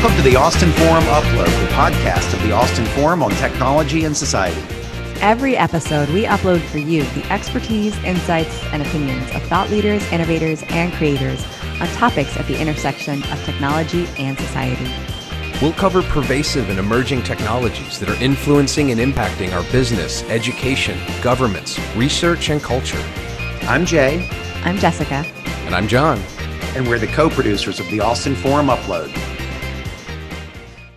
Welcome to the Austin Forum Upload, the podcast of the Austin Forum on Technology and Society. Every episode, we upload for you the expertise, insights, and opinions of thought leaders, innovators, and creators on topics at the intersection of technology and society. We'll cover pervasive and emerging technologies that are influencing and impacting our business, education, governments, research, and culture. I'm Jay. I'm Jessica. And I'm John. And we're the co producers of the Austin Forum Upload.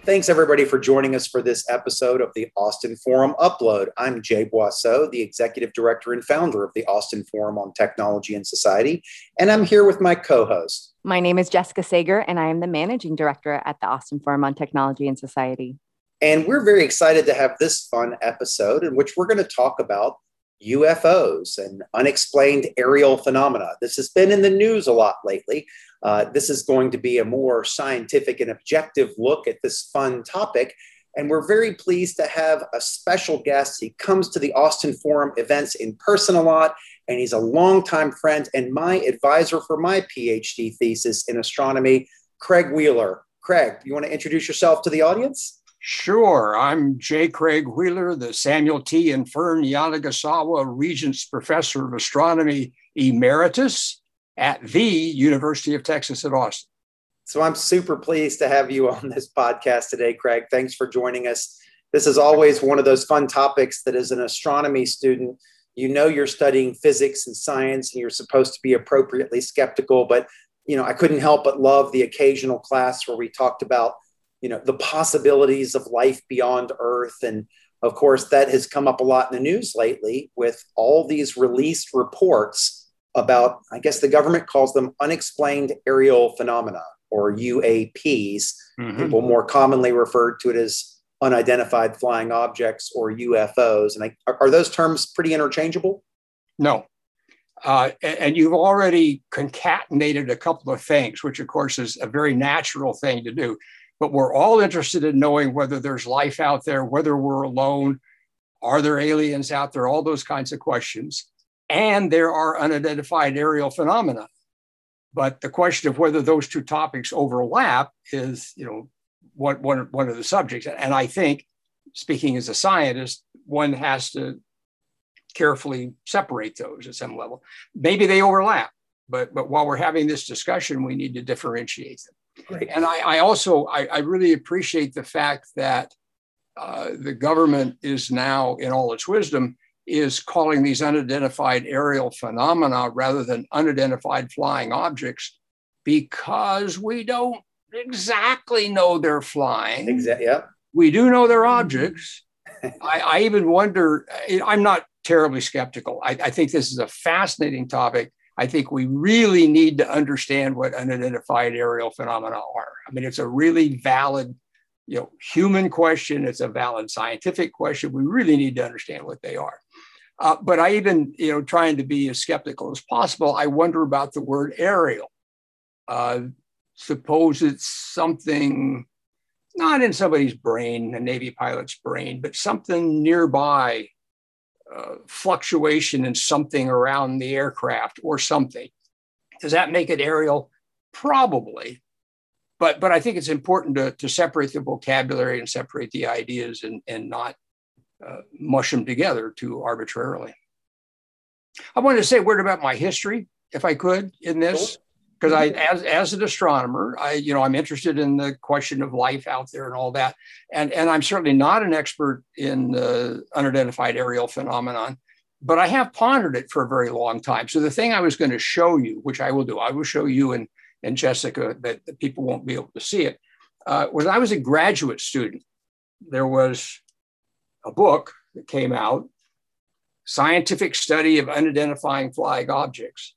Thanks, everybody, for joining us for this episode of the Austin Forum Upload. I'm Jay Boisseau, the Executive Director and founder of the Austin Forum on Technology and Society, and I'm here with my co host. My name is Jessica Sager, and I am the Managing Director at the Austin Forum on Technology and Society. And we're very excited to have this fun episode in which we're going to talk about UFOs and unexplained aerial phenomena. This has been in the news a lot lately. Uh, this is going to be a more scientific and objective look at this fun topic. And we're very pleased to have a special guest. He comes to the Austin Forum events in person a lot, and he's a longtime friend and my advisor for my PhD thesis in astronomy, Craig Wheeler. Craig, you want to introduce yourself to the audience? Sure. I'm J. Craig Wheeler, the Samuel T. and Fern Yanagisawa Regents Professor of Astronomy Emeritus at the University of Texas at Austin. So I'm super pleased to have you on this podcast today, Craig. Thanks for joining us. This is always one of those fun topics that, as an astronomy student, you know you're studying physics and science and you're supposed to be appropriately skeptical. But, you know, I couldn't help but love the occasional class where we talked about, you know, the possibilities of life beyond Earth. And of course, that has come up a lot in the news lately with all these released reports about, I guess the government calls them unexplained aerial phenomena or UAPs. Mm-hmm. People more commonly referred to it as unidentified flying objects or UFOs. And I, are those terms pretty interchangeable? No. Uh, and you've already concatenated a couple of things, which of course is a very natural thing to do. But we're all interested in knowing whether there's life out there, whether we're alone, are there aliens out there, all those kinds of questions and there are unidentified aerial phenomena. But the question of whether those two topics overlap is, you know, one, one, one of the subjects. And I think, speaking as a scientist, one has to carefully separate those at some level. Maybe they overlap, but, but while we're having this discussion, we need to differentiate them. Great. And I, I also, I, I, really appreciate the fact that uh, the government is now, in all its wisdom, is calling these unidentified aerial phenomena rather than unidentified flying objects because we don't exactly know they're flying. Exactly. Yeah. We do know they're objects. I, I, even wonder, I'm not terribly skeptical. I, I think this is a fascinating topic. I think we really need to understand what unidentified aerial phenomena are. I mean, it's a really valid you know, human question. It's a valid scientific question. We really need to understand what they are. Uh, but I even, you know, trying to be as skeptical as possible, I wonder about the word aerial. Uh, suppose it's something not in somebody's brain, a Navy pilot's brain, but something nearby, uh, fluctuation in something around the aircraft or something. Does that make it aerial? Probably but but I think it's important to, to separate the vocabulary and separate the ideas and, and not uh, mush them together too arbitrarily. I wanted to say a word about my history, if I could, in this, because I, as, as an astronomer, I, you know, I'm interested in the question of life out there and all that, and and I'm certainly not an expert in the unidentified aerial phenomenon, but I have pondered it for a very long time. So the thing I was going to show you, which I will do, I will show you and and Jessica that, that people won't be able to see it. Uh, when I was a graduate student, there was a book that came out, Scientific Study of Unidentifying Flying Objects,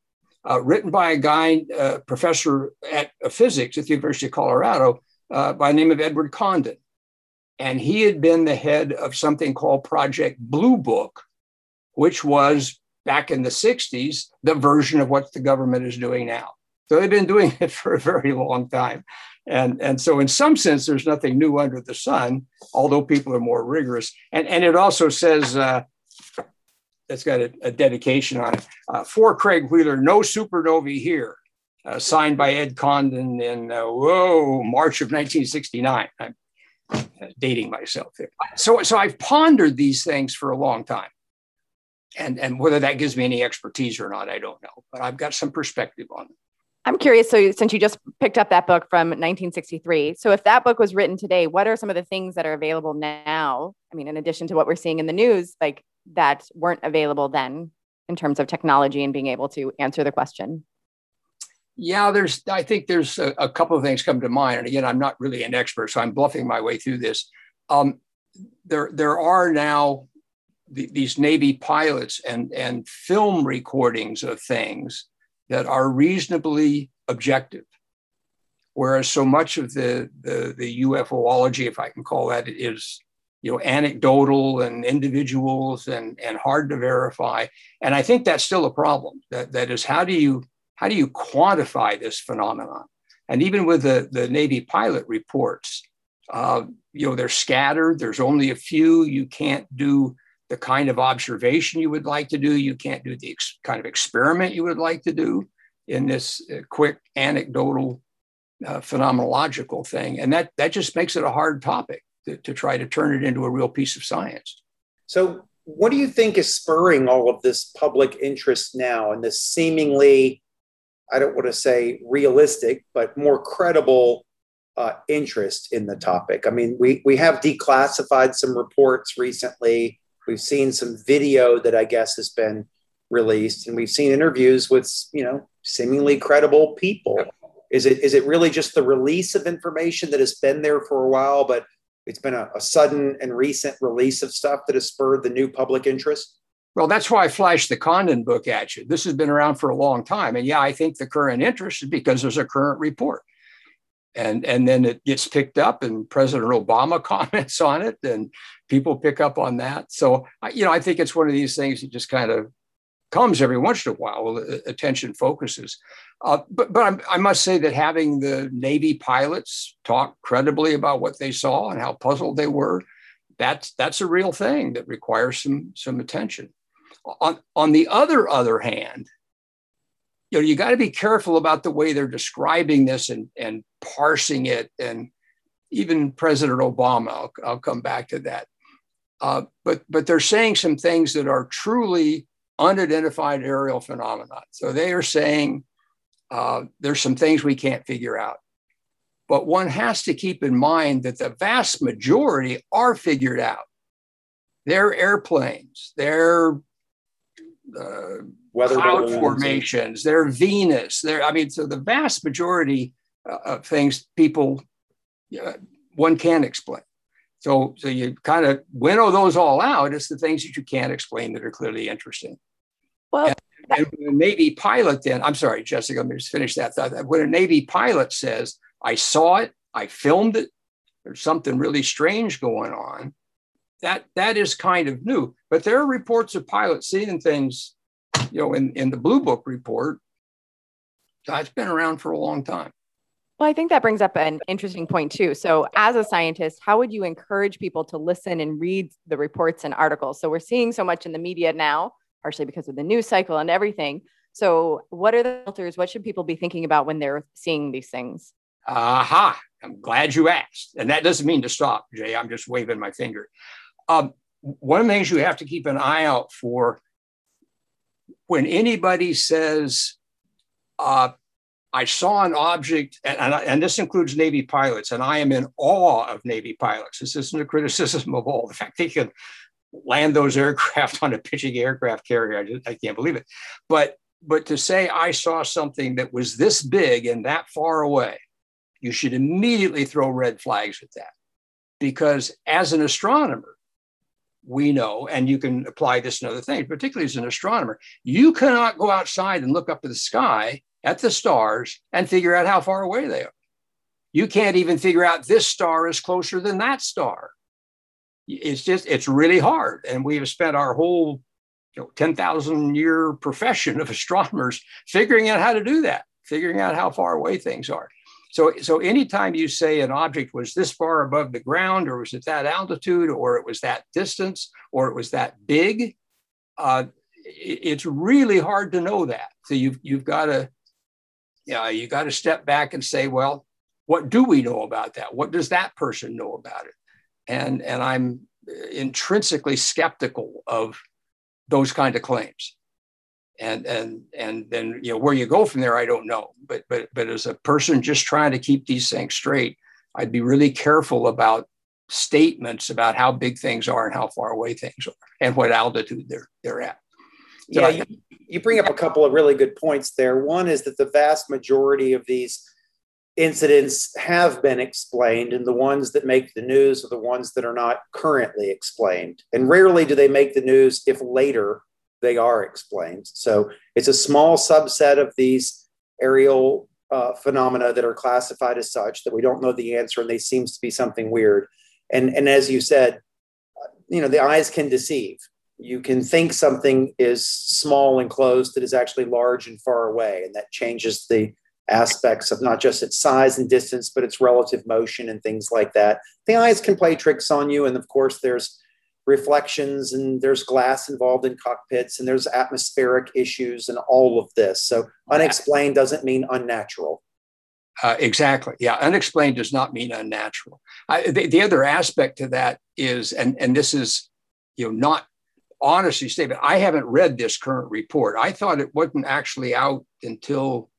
uh, written by a guy, uh, professor at uh, physics at the University of Colorado uh, by the name of Edward Condon. And he had been the head of something called Project Blue Book, which was back in the 60s, the version of what the government is doing now. So they've been doing it for a very long time. And, and so, in some sense, there's nothing new under the sun, although people are more rigorous. And, and it also says, uh, it's got a, a, dedication on it uh, for Craig Wheeler, no supernovae here. uh, signed by Ed Condon in, uh, whoa, March of 1969. I'm uh, dating myself. So, so I've pondered these things for a long time. And, and whether that gives me any expertise or not, I don't know, but I've got some perspective on it. I'm curious. So, since you just picked up that book from 1963, so if that book was written today, what are some of the things that are available now? I mean, in addition to what we're seeing in the news, like that weren't available then in terms of technology and being able to answer the question? Yeah, there's. I think there's a, a couple of things come to mind, and again, I'm not really an expert, so I'm bluffing my way through this. Um, there, there are now the, these Navy pilots and and film recordings of things that are reasonably objective. Whereas so much of the, the, the if I can call that, is you know anecdotal and individuals and, and hard to verify. And I think that's still a problem. That, that is how do you how do you quantify this phenomenon? And even with the, the Navy pilot reports, uh, you know, they're scattered. There's only a few. You can't do the kind of observation you would like to do. You can't do the ex- kind of experiment you would like to do in this uh, quick anecdotal uh, phenomenological thing. And that, that just makes it a hard topic to, to try to turn it into a real piece of science. So, what do you think is spurring all of this public interest now and this seemingly, I don't want to say realistic, but more credible uh, interest in the topic? I mean, we, we have declassified some reports recently We've seen some video that I guess has been released, and we've seen interviews with you know seemingly credible people. Is it is it really just the release of information that has been there for a while, but it's been a, a sudden and recent release of stuff that has spurred the new public interest? Well, that's why I flashed the Condon book at you. This has been around for a long time. And yeah, I think the current interest is because there's a current report and and then it gets picked up and president obama comments on it and people pick up on that. So you know i think it's one of these things that just kind of comes every once in a while well attention focuses. Uh, but but I'm, i must say that having the navy pilots talk credibly about what they saw and how puzzled they were that's that's a real thing that requires some some attention. On on the other other hand you know you got to be careful about the way they're describing this and and parsing it and even president obama i'll, I'll come back to that. Uh, but but they're saying some things that are truly unidentified aerial phenomena. So they are saying uh, there's some things we can't figure out. But one has to keep in mind that the vast majority are figured out. They're airplanes. They're uh, Weather cloud formations, they're Venus. They're, I mean, so the vast majority uh, of things people, uh, one can't explain. So, so you kind of winnow those all out. It's the things that you can't explain that are clearly interesting. Well, and, and when a Navy pilot, then I'm sorry, Jessica, let me just finish that thought. When a Navy pilot says, "I saw it, I filmed it," there's something really strange going on. That that is kind of new. But there are reports of pilots seeing things you know, in, in the Blue Book report, it's been around for a long time. Well, I think that brings up an interesting point too. So, as a scientist, how would you encourage people to listen and read the reports and articles? So, we're seeing so much in the media now, partially because of the news cycle and everything. So, what are the filters? What should people be thinking about when they're seeing these things? Aha! I'm glad you asked. And that doesn't mean to stop, Jay. I'm just waving my finger. Um, one of the things you have to keep an eye out for when anybody says, uh, I saw an object, and, and, and, this includes Navy pilots, and I am in awe of Navy pilots. This isn't a criticism of all. The fact they can land those aircraft on a pitching aircraft carrier, I, just, I can't believe it. But but to say I saw something that was this big and that far away, you should immediately throw red flags at that. Because as an astronomer, we know, and you can apply this in other things, particularly as an astronomer, you cannot go outside and look up at the sky at the stars and figure out how far away they are. You can't even figure out this star is closer than that star. It's just, it's really hard. And we have spent our whole you know, 10,000 year profession of astronomers figuring out how to do that, figuring out how far away things are. So, so anytime you say an object was this far above the ground, or was at that altitude, or it was that distance, or it was that big, uh, it, it's really hard to know that. So you've you've got to uh, you got to step back and say, well, what do we know about that? What does that person know about it? And, and I'm intrinsically skeptical of those kind of claims. And, and, and then, you know, where you go from there, I don't know. But, but, but as a person just trying to keep these things straight, I'd be really careful about statements about how big things are and how far away things are and what altitude they're, they're at. So yeah, I, you, you bring up a couple of really good points there. One is that the vast majority of these incidents have been explained, and the ones that make the news are the ones that are not currently explained. And rarely do they make the news if later they are explained. So it's a small subset of these aerial uh, phenomena that are classified as such that we don't know the answer, and they seems to be something weird. And and as you said, you know the eyes can deceive. You can think something is small and close that is actually large and far away, and that changes the aspects of not just its size and distance, but its relative motion and things like that. The eyes can play tricks on you. And of course, there's reflections and there's glass involved in cockpits and there's atmospheric issues and all of this. So unexplained doesn't mean unnatural. Uh, exactly. Yeah. Unexplained does not mean unnatural. I, the, the other aspect to that is, and, and this is, you know, not honestly statement. I haven't read this current report. I thought it wasn't actually out until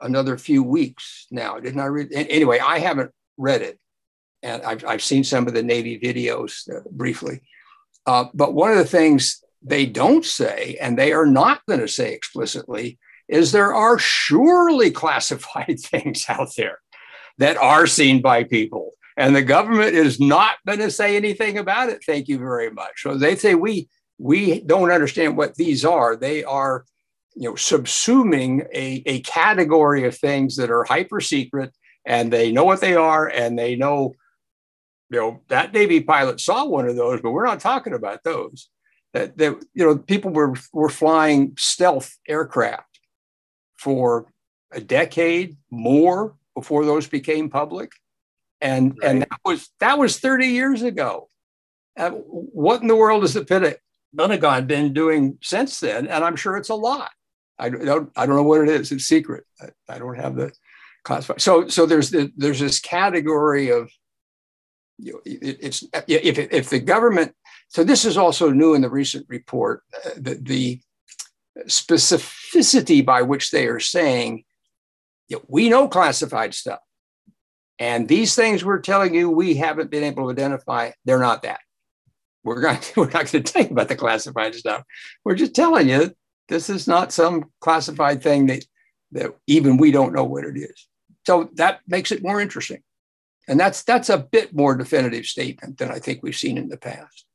another few weeks now. Didn't I read? Anyway, I haven't read it, and I've, I've seen some of the Navy videos uh, briefly. Uh, but one of the things they don't say, and they are not going to say explicitly, is there are surely classified things out there that are seen by people. And the government is not going to say anything about it. Thank you very much. So they say we we don't understand what these are. They are you know, subsuming a, a category of things that are hyper secret and they know what they are and they know, you know, that Navy pilot saw one of those, but we're not talking about those. That, that you know, people were, were flying stealth aircraft for a decade more before those became public. And, right. and that was that was 30 years ago. Uh, what in the world has the Pentagon been doing since then? And I'm sure it's a lot. I don't I don't know what it is. It's secret. I, I don't have the classified. So so there's the, there's this category of it, it's if if the government. So this is also new in the recent report. Uh, the, the specificity by which they are saying know, we know classified stuff, and these things we're telling you we haven't been able to identify. They're not that. We're going to, we're not going to tell you about the classified stuff. We're just telling you this is not some classified thing that, that even we don't know what it is. So that makes it more interesting. And that's that's a bit more definitive statement than I think we've seen in the past.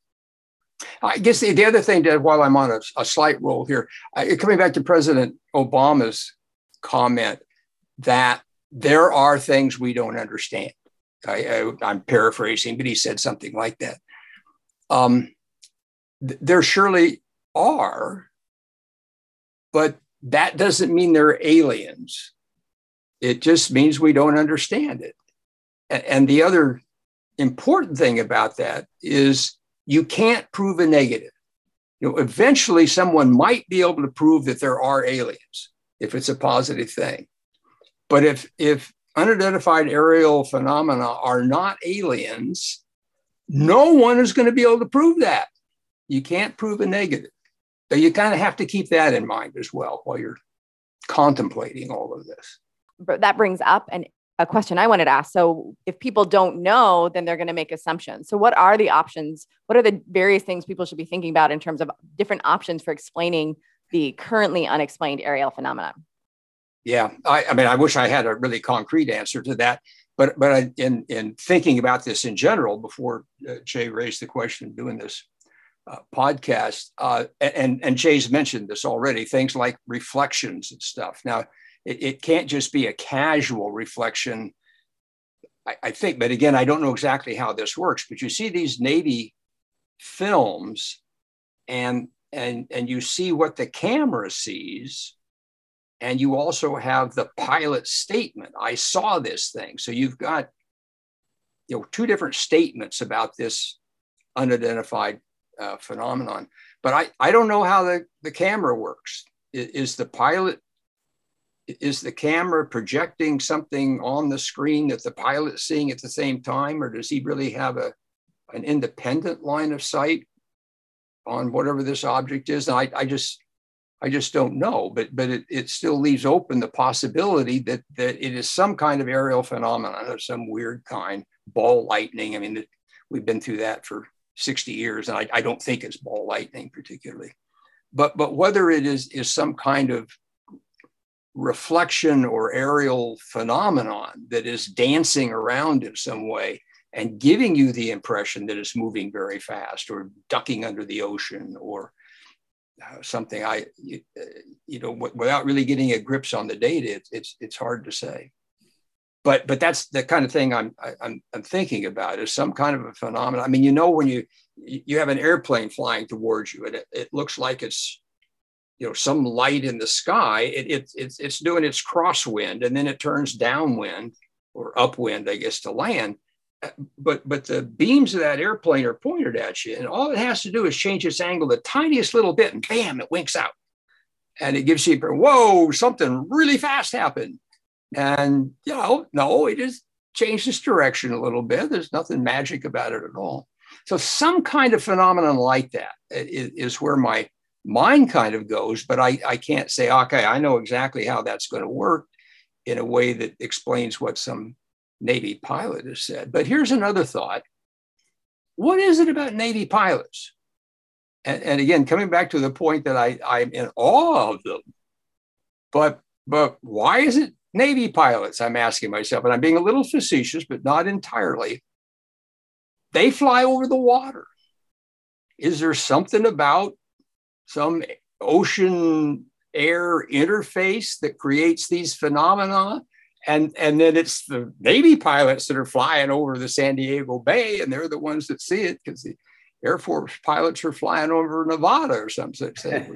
I guess the, the other thing that while I'm on a, a slight roll here, uh, coming back to President Obama's comment that there are things we don't understand. I, am paraphrasing, but he said something like that. Um, th- there surely are, but that doesn't mean they're aliens. It just means we don't understand it. And the other important thing about that is you can't prove a negative. You know, eventually someone might be able to prove that there are aliens if it's a positive thing. But if if unidentified aerial phenomena are not aliens, no one is going to be able to prove that. You can't prove a negative. So you kind of have to keep that in mind as well while you're contemplating all of this. But that brings up an, a question I wanted to ask. So if people don't know, then they're going to make assumptions. So what are the options? What are the various things people should be thinking about in terms of different options for explaining the currently unexplained aerial phenomena? Yeah, I, I mean, I wish I had a really concrete answer to that. But but I, in in thinking about this in general, before uh, Jay raised the question doing this uh, podcast, uh, and and Jay's mentioned this already. Things like reflections and stuff. Now, it, it can't just be a casual reflection. I, I, think, but again, I don't know exactly how this works. But you see these Navy films, and and and you see what the camera sees, and you also have the pilot statement. I saw this thing. So you've got you know two different statements about this unidentified uh, phenomenon. But I, I don't know how the, the camera works. Is, is the pilot is the camera projecting something on the screen that the pilot's seeing at the same time, or does he really have a, an independent line of sight on whatever this object is? And I, I just I just don't know, but but it, it still leaves open the possibility that that it is some kind of aerial phenomenon of some weird kind, ball lightning. I mean, we've been through that for 60 years, and I, I don't think it's ball lightning particularly. But but whether it is is some kind of reflection or aerial phenomenon that is dancing around in some way and giving you the impression that it's moving very fast or ducking under the ocean or uh, something I, you, know, without really getting a grips on the data, it's, it's, it's hard to say. But, but that's the kind of thing I'm, I, am i am I'm thinking about is some kind of a phenomenon. I mean, you know, when you, you have an airplane flying towards you and it, it looks like it's, you know, some light in the sky, it, it, it's, it's doing its crosswind and then it turns downwind or upwind, I guess, to land uh, but but the beams of that airplane are pointed at you, and all it has to do is change its angle the tiniest little bit, and bam, it winks out, and it gives you whoa, something really fast happened, and you know, no, it just changed its direction a little bit. There's nothing magic about it at all. So some kind of phenomenon like that is where my mind kind of goes, but I, I can't say, okay, I know exactly how that's going to work in a way that explains what some Navy pilot has said. But here's another thought what is it about Navy pilots? And, and again, coming back to the point that I, I'm in awe of them, but but why is it Navy pilots? I'm asking myself, and I'm being a little facetious, but not entirely. They fly over the water. Is there something about some ocean air interface that creates these phenomena? and and then it's the Navy pilots that are flying over the San Diego Bay, and they're the ones that see it because the Air Force pilots are flying over Nevada or something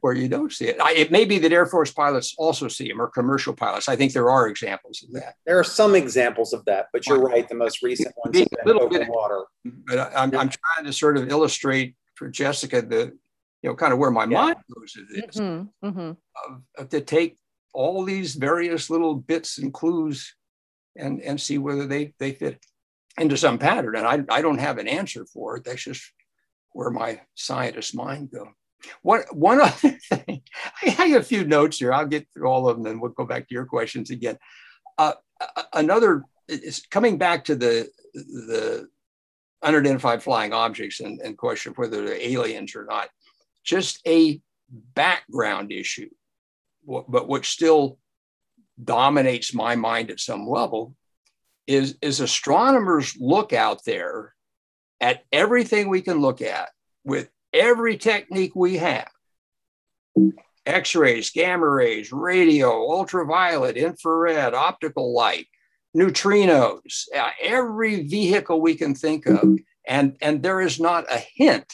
where you don't see it. I, it may be that Air Force pilots also see them or commercial pilots. I think there are examples of that. There are some examples of that, but you're right. The most recent ones have been open bit, water. But I, am I'm trying to sort of illustrate for Jessica the you know kind of where my yeah. mind goes to this mm-hmm, mm-hmm. To take all these various little bits and clues and, and see whether they, they fit into some pattern. And I, I don't have an answer for it. That's just where my scientist mind goes. One, one other thing, I have a few notes here. I'll get through all of them and we'll go back to your questions again. Uh, another is coming back to the, the unidentified flying objects and, and question of whether they're aliens or not. Just a background issue but which still dominates my mind at some level is, is astronomers look out there at everything we can look at with every technique we have X rays, gamma rays, radio, ultraviolet, infrared, optical light, neutrinos, uh, every vehicle we can think of. And, and there is not a hint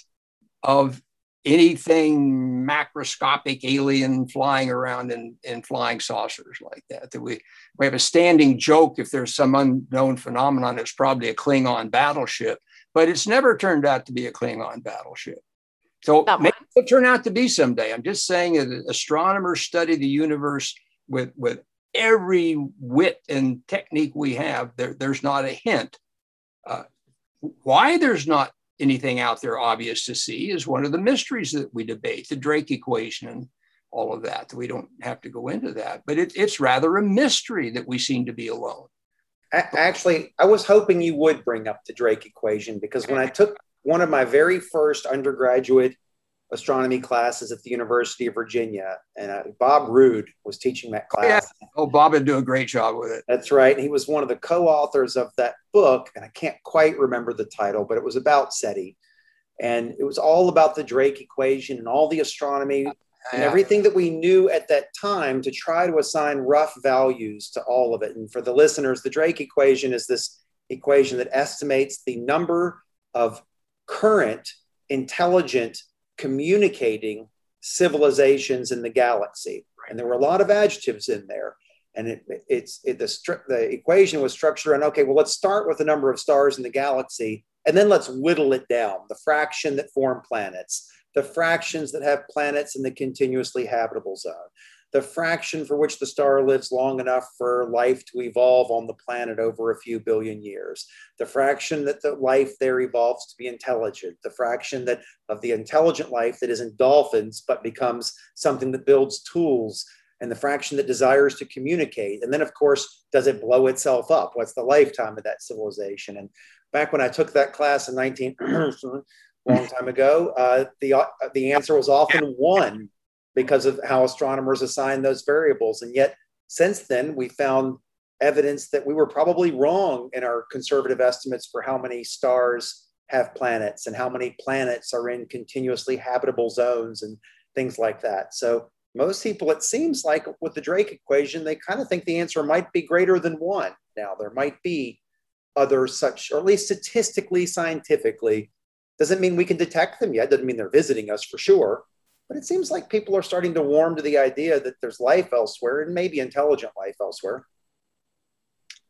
of anything macroscopic alien flying around in, in flying saucers like that. That we, we have a standing joke if there's some unknown phenomenon, it's probably a Klingon battleship, but it's never turned out to be a Klingon battleship. So maybe it'll turn out to be someday. I'm just saying that astronomers study the universe with, with every wit and technique we have. There, there's not a hint. Uh, why there's not anything out there obvious to see is one of the mysteries that we debate, the Drake equation and all of that. We don't have to go into that, but it, it's rather a mystery that we seem to be alone. Actually, I was hoping you would bring up the Drake equation because when I took one of my very first undergraduate astronomy classes at the University of Virginia, and uh, Bob Rood was teaching that class. Yeah. Oh, Bob would do a great job with it. That's right. He was one of the co-authors of that book, and I can't quite remember the title, but it was about SETI, and it was all about the Drake equation and all the astronomy and everything that we knew at that time to try to assign rough values to all of it. And for the listeners, the Drake equation is this equation that estimates the number of current intelligent communicating civilizations in the galaxy. And there were a lot of adjectives in there. And it, it's it, the, the equation was structured around okay, well, let's start with the number of stars in the galaxy, and then let's whittle it down the fraction that form planets, the fractions that have planets in the continuously habitable zone, the fraction for which the star lives long enough for life to evolve on the planet over a few billion years, the fraction that the life there evolves to be intelligent, the fraction that of the intelligent life that isn't dolphins but becomes something that builds tools and the fraction that desires to communicate. And then, of course, does it blow itself up? What's the lifetime of that civilization? And back when I took that class in 19, long time ago, uh, the, uh, the answer was often one because of how astronomers assign those variables. And yet, since then, we found evidence that we were probably wrong in our conservative estimates for how many stars have planets and how many planets are in continuously habitable zones and things like that. So, most people, it seems like with the Drake equation, they kind of think the answer might be greater than one. Now, there might be other such, or at least statistically, scientifically, doesn't mean we can detect them yet. Doesn't mean they're visiting us for sure. But it seems like people are starting to warm to the idea that there's life elsewhere and maybe intelligent life elsewhere.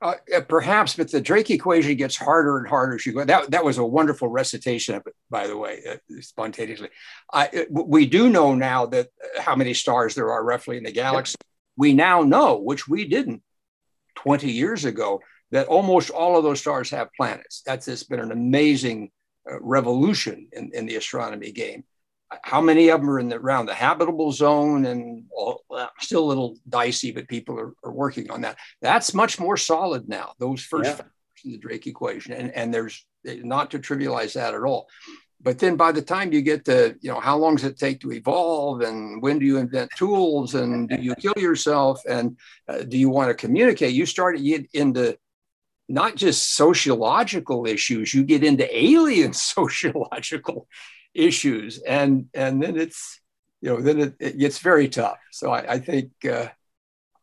Uh, perhaps, but the Drake equation gets harder and harder as you go. That, that was a wonderful recitation of it, by the way, uh, spontaneously. I, we do know now that uh, how many stars there are roughly in the galaxy. Yep. We now know, which we didn't 20 years ago, that almost all of those stars have planets. That's it's been an amazing uh, revolution in, in the astronomy game how many of them are in the, around the habitable zone and all, still a little dicey, but people are, are, working on that. That's much more solid now, those first yeah. factors in the Drake equation. And, and there's not to trivialize that at all. But then by the time you get to, you know, how long does it take to evolve and when do you invent tools and do you kill yourself and uh, do you want to communicate? You start to get into not just sociological issues, you get into alien sociological issues, and and then it's you know then it, it gets very tough. So I, I think uh,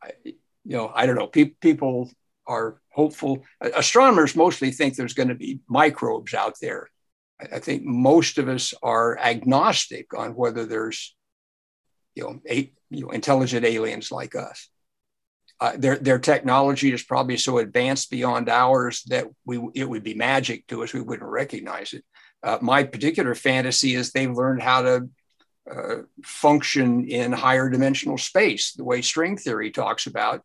I, you know I don't know. Pe- people are hopeful. Astronomers mostly think there's going to be microbes out there. I, I think most of us are agnostic on whether there's you know, eight, you know intelligent aliens like us. Uh, their their technology is probably so advanced beyond ours that we it would be magic to us. We wouldn't recognize it. Uh, my particular fantasy is they've learned how to uh, function in higher dimensional space, the way string theory talks about.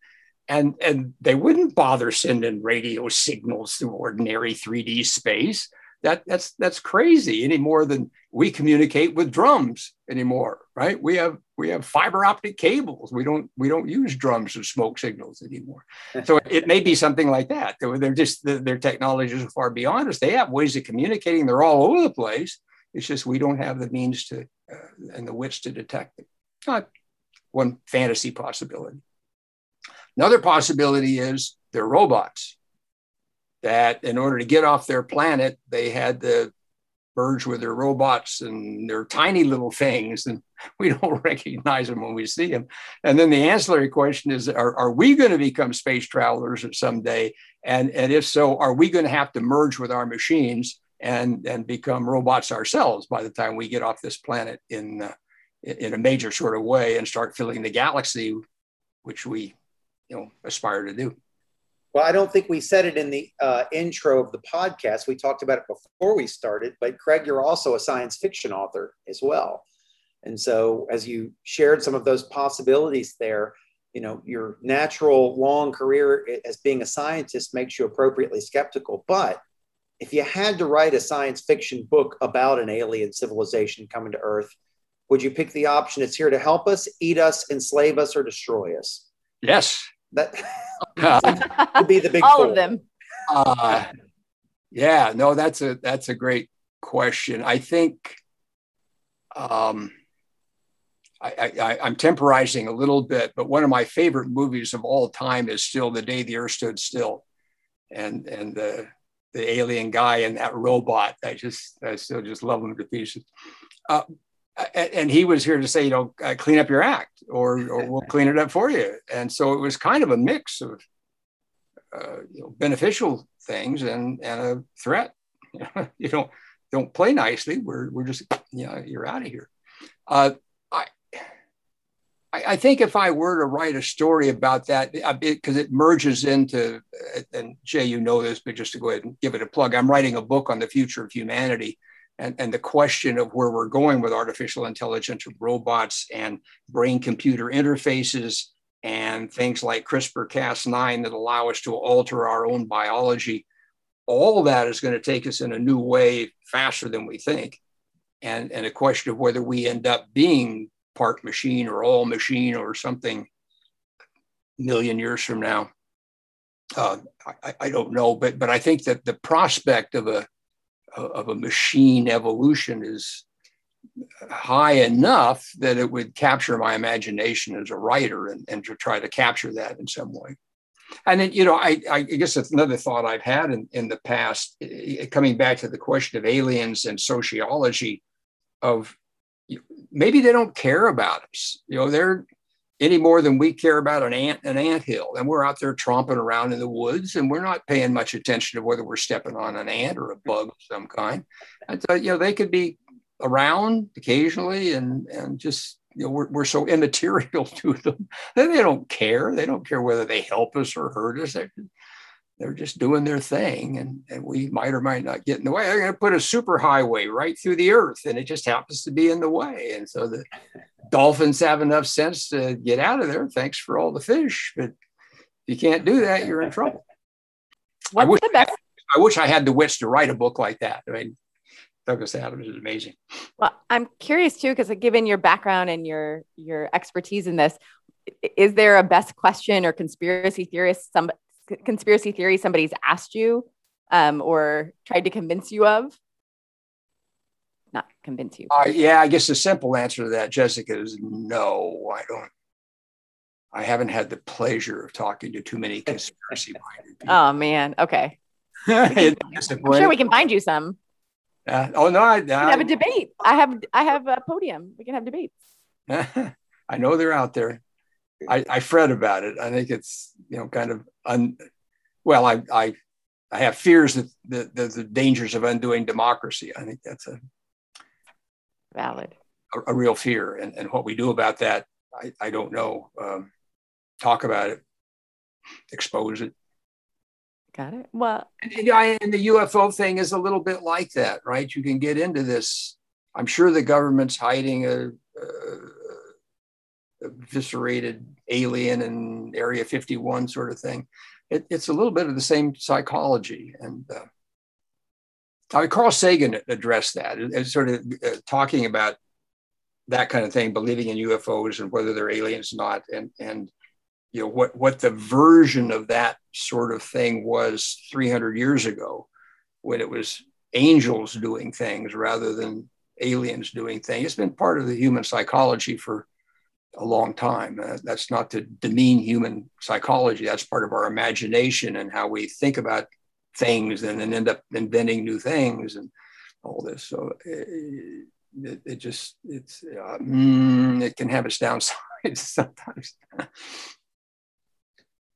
And, and they wouldn't bother sending radio signals through ordinary 3D space. That that's that's crazy. Any more than we communicate with drums anymore right? We have we have fiber optic cables. We don't we don't use drums as smoke signals anymore. So it may be something like that. They're just their technologies are far beyond us. They have ways of communicating. They're all over the place. It's just we don't have the means to uh, and the wits to detect it. Not one fantasy possibility. Another possibility is they're robots that in order to get off their planet, they had to merge with their robots and their tiny little things, and we don't recognize them when we see them. And then the ancillary question is are, are we going to become space travelers someday? And, and if so, are we going to have to merge with our machines and, and become robots ourselves by the time we get off this planet in, uh, in a major sort of way and start filling the galaxy, which we you know, aspire to do? Well, I don't think we said it in the uh, intro of the podcast. We talked about it before we started, but Craig, you're also a science fiction author as well. And so, as you shared some of those possibilities there, you know, your natural long career as being a scientist makes you appropriately skeptical. But if you had to write a science fiction book about an alien civilization coming to Earth, would you pick the option it's here to help us, eat us, enslave us, or destroy us? Yes. That would be the big all four. of them. Uh, yeah, no, that's a that's a great question. I think um, I, I, I'm temporizing a little bit, but one of my favorite movies of all time is still The Day the Earth Stood Still, and and the the alien guy and that robot. I just I still just love them to pieces. Uh, and he was here to say, you know, uh, clean up your act, or or we'll clean it up for you. And so it was kind of a mix of uh, you know, beneficial things and and a threat. you don't don't play nicely. We're we're just you know you're out of here. Uh, I I think if I were to write a story about that, because it, it, merges into, and Jay, you know this, but just to go ahead and give it a plug, I'm writing a book on the future of humanity and, and the question of where we're going with artificial intelligence robots and brain computer interfaces and things like CRISPR Cas9 that allow us to alter our own biology. All that is going to take us in a new way faster than we think. And, and a question of whether we end up being part machine or all machine or something million years from now. Uh, I, I, don't know, but but I think that the prospect of a of a machine evolution is high enough that it would capture my imagination as a writer and, and to try to capture that in some way. And then, you know, I, I guess another thought I've had in, in the past, coming back to the question of aliens and sociology, of maybe they don't care about us. You know, they're any more than we care about an ant an ant hill. And we're out there tromping around in the woods and we're not paying much attention to whether we're stepping on an ant or a bug of some kind. And so uh, you know they could be around occasionally and and just you know we're, we're so immaterial to them that they don't care. They don't care whether they help us or hurt us. They're, they're just doing their thing and, and we might or might not get in the way they're going to put a super highway right through the earth and it just happens to be in the way and so the dolphins have enough sense to get out of there. Thanks for all the fish, but if you can't do that, you're in trouble. What's I wish, the best? I wish I had the wits to write a book like that. I mean, Douglas Adams is amazing. Well, I'm curious too, because given your background and your your expertise in this, is there a best question or conspiracy theorist some conspiracy theory somebody's asked you um, or tried to convince you of? not convince you? Uh, yeah, I guess the simple answer to that, Jessica, is no. I don't. I haven't had the pleasure of talking to too many conspiracy minded people. Oh man, okay. I'm sure we can find you some. Uh, oh no, I, I have a debate. I have I have a podium. We can have debates. I know they're out there. I, I fret about it. I think it's you know kind of un. Well, I I I have fears that the, the, the dangers of undoing democracy. I think that's a valid. A, a real fear. And, and what we do about that, I, I don't know. Um, talk about it, expose it. Got it. Well, and, and the UFO thing is a little bit like that, right? You can get into this. I'm sure the government's hiding a, a eviscerated alien and Area 51 sort of thing. It, it's a little bit of the same psychology. And uh, Carl Sagan addressed that, and sort of uh, talking about that kind of thing, believing in UFOs and whether they're aliens or not, and and you know what what the version of that sort of thing was 300 years ago, when it was angels doing things rather than aliens doing things. It's been part of the human psychology for a long time. Uh, that's not to demean human psychology. That's part of our imagination and how we think about things and then end up inventing new things and all this. So it, it, it just it's uh, mm, it can have its downsides sometimes.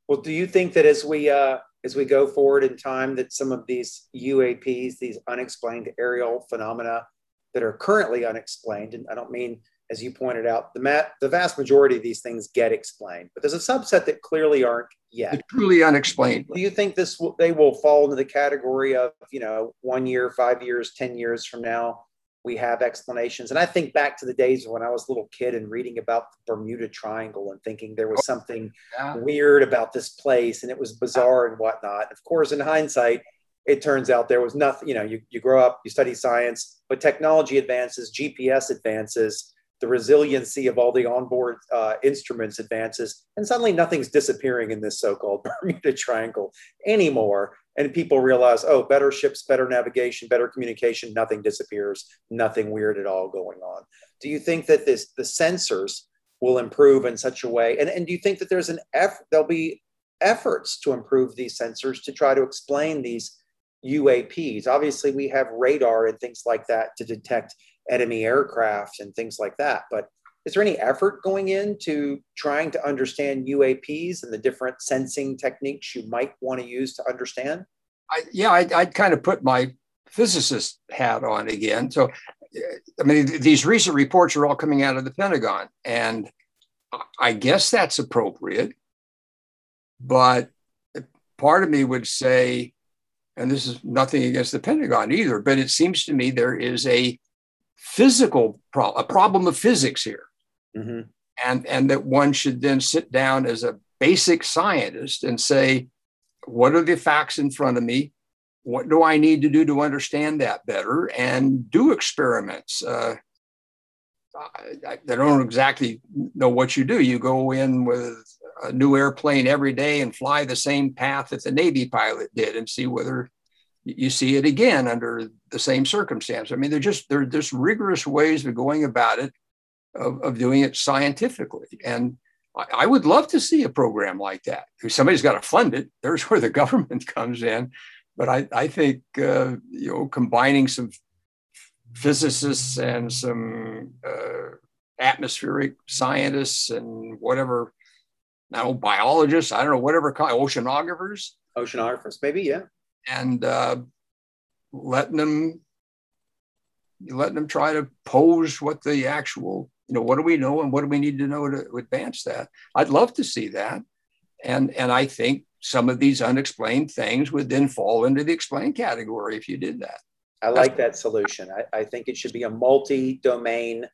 well, do you think that as we uh, as we go forward in time, that some of these UAPs, these unexplained aerial phenomena that are currently unexplained, and I don't mean as you pointed out, the, mat, the vast majority of these things get explained, but there's a subset that clearly aren't yet. They're truly unexplained. Do you think this will, they will fall into the category of you know one year, five years, ten years from now? We have explanations, and I think back to the days when I was a little kid and reading about the Bermuda Triangle and thinking there was oh, something yeah. weird about this place and it was bizarre and whatnot. Of course, in hindsight, it turns out there was nothing. You know, you you grow up, you study science, but technology advances, GPS advances the resiliency of all the onboard uh, instruments advances, and suddenly nothing's disappearing in this so-called Bermuda Triangle anymore. And people realize, oh, better ships, better navigation, better communication, nothing disappears, nothing weird at all going on. Do you think that this the sensors will improve in such a way? And, and do you think that there's an effort, there'll be efforts to improve these sensors to try to explain these UAPs? Obviously, we have radar and things like that to detect enemy aircraft and things like that. But is there any effort going into trying to understand UAPs and the different sensing techniques you might want to use to understand? I, yeah, I, I'd kind of put my physicist hat on again. So, I mean, these recent reports are all coming out of the Pentagon, and I guess that's appropriate. But part of me would say, and this is nothing against the Pentagon either, but it seems to me there is a physical problem, a problem of physics here. Mm-hmm. And, and that one should then sit down as a basic scientist and say, what are the facts in front of me? What do I need to do to understand that better? And do experiments. Uh, I, I don't exactly know what you do. You go in with a new airplane every day and fly the same path that the Navy pilot did and see whether you see it again under the same circumstance. I mean, they're just they're just rigorous ways of going about it, of, of doing it scientifically. And I, I would love to see a program like that. If Somebody's got to fund it. There's where the government comes in. But I, I think uh, you know combining some physicists and some uh, atmospheric scientists and whatever, now biologists, I don't know, whatever oceanographers. Oceanographers, maybe, yeah. And uh, letting them letting them try to pose what the actual, you know, what do we know and what do we need to know to advance that? I'd love to see that. And and I think some of these unexplained things would then fall into the explained category if you did that. I like that solution. I, I think it should be a multi-domain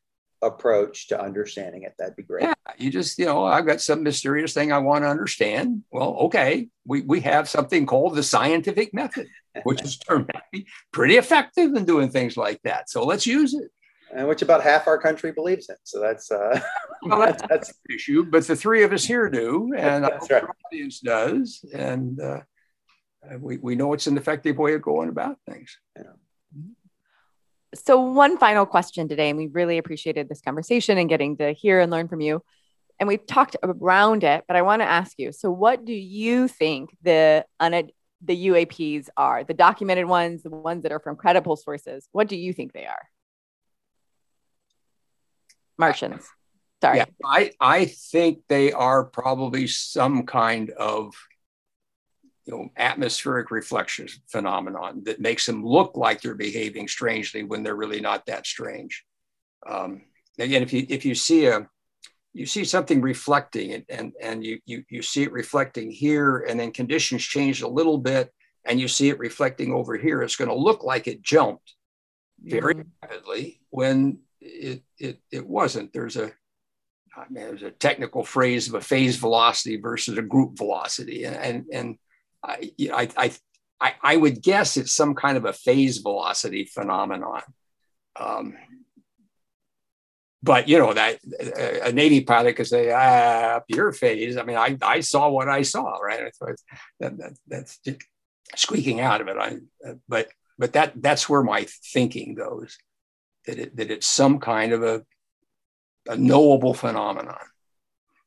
approach to understanding it. That'd be great. Yeah, you just, you know, I've got some mysterious thing I want to understand. Well, okay, we, we have something called the scientific method, which is turned out to be pretty effective in doing things like that. So let's use it. And which about half our country believes in. So that's uh well, that's, that's an issue, but the three of us here do, and that's right. our audience does, and uh, we, we know it's an effective way of going about things. Yeah. So, one final question today, and we really appreciated this conversation and getting to hear and learn from you. And we've talked around it, but I want to ask you so, what do you think the, un- the UAPs are? The documented ones, the ones that are from credible sources? What do you think they are? Martians. Sorry. Yeah, I, I think they are probably some kind of you know, atmospheric reflection phenomenon that makes them look like they're behaving strangely when they're really not that strange. Um, again, if you if you see a you see something reflecting and, and, and you, you, you see it reflecting here and then conditions change a little bit and you see it reflecting over here, it's going to look like it jumped very mm-hmm. rapidly when it, it, it wasn't. There's a, I mean, there's a technical phrase of a phase velocity versus a group velocity. And, and I, I, I, I would guess it's some kind of a phase velocity phenomenon. Um, but you know that a Navy pilot could say, "Ah, your phase." I mean, I, I saw what I saw, right? So that, that, that's squeaking out of it. I, but but that that's where my thinking goes that it, that it's some kind of a, a knowable phenomenon.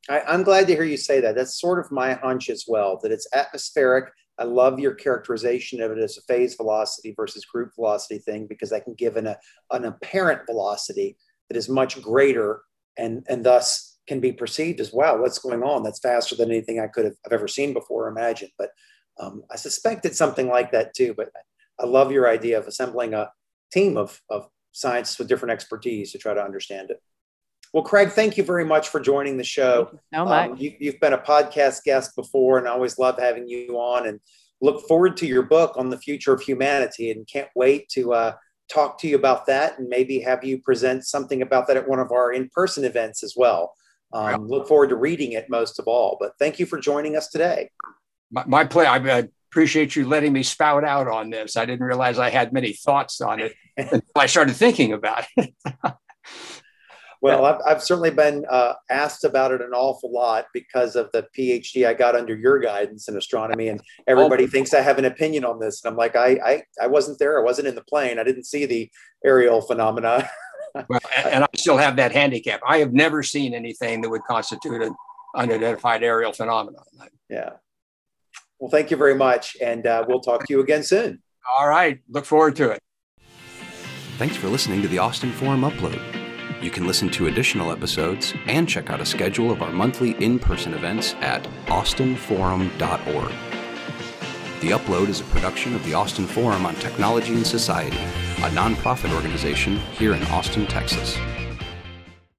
I, I'm glad to hear you say that. That's sort of my hunch as well, that it's atmospheric. I love your characterization of it as a phase velocity versus group velocity thing because I can give an, a, an apparent velocity that is much greater and, and thus can be perceived as wow, what's going on? That's faster than anything I could have I've ever seen before or imagined. But um, I suspect it's something like that too. But I love your idea of assembling a team of, of scientists with different expertise to try to understand it. Well, Craig, thank you very much for joining the show. so much. Um, you, have been a podcast guest before, and I always love having you on. And look forward to your book on the future of humanity, and can't wait to uh, talk to you about that, and maybe have you present something about that at one of our in-person events as well. Um, Look forward to reading it most of all. But thank you for joining us today. My, my play. I appreciate you letting me spout out on this. I didn't realize I had many thoughts on it until I started thinking about it. Well, I've, I've certainly been uh, asked about it an awful lot because of the PhD I got under your guidance in astronomy, and everybody oh. thinks I have an opinion on this. And I'm like, I, I, I wasn't there. I wasn't in the plane. I didn't see the aerial phenomena. well, and I still have that handicap. I have never seen anything that would constitute an unidentified aerial phenomenon. Yeah. Well, thank you very much, and uh, we'll talk to you again soon. All right. Look forward to it. Thanks for listening to the Austin Forum Upload. You can listen to additional episodes and check out a schedule of our monthly in person events at austinforum.org. The Upload is a production of the Austin Forum on Technology and Society, a nonprofit organization here in Austin, Texas.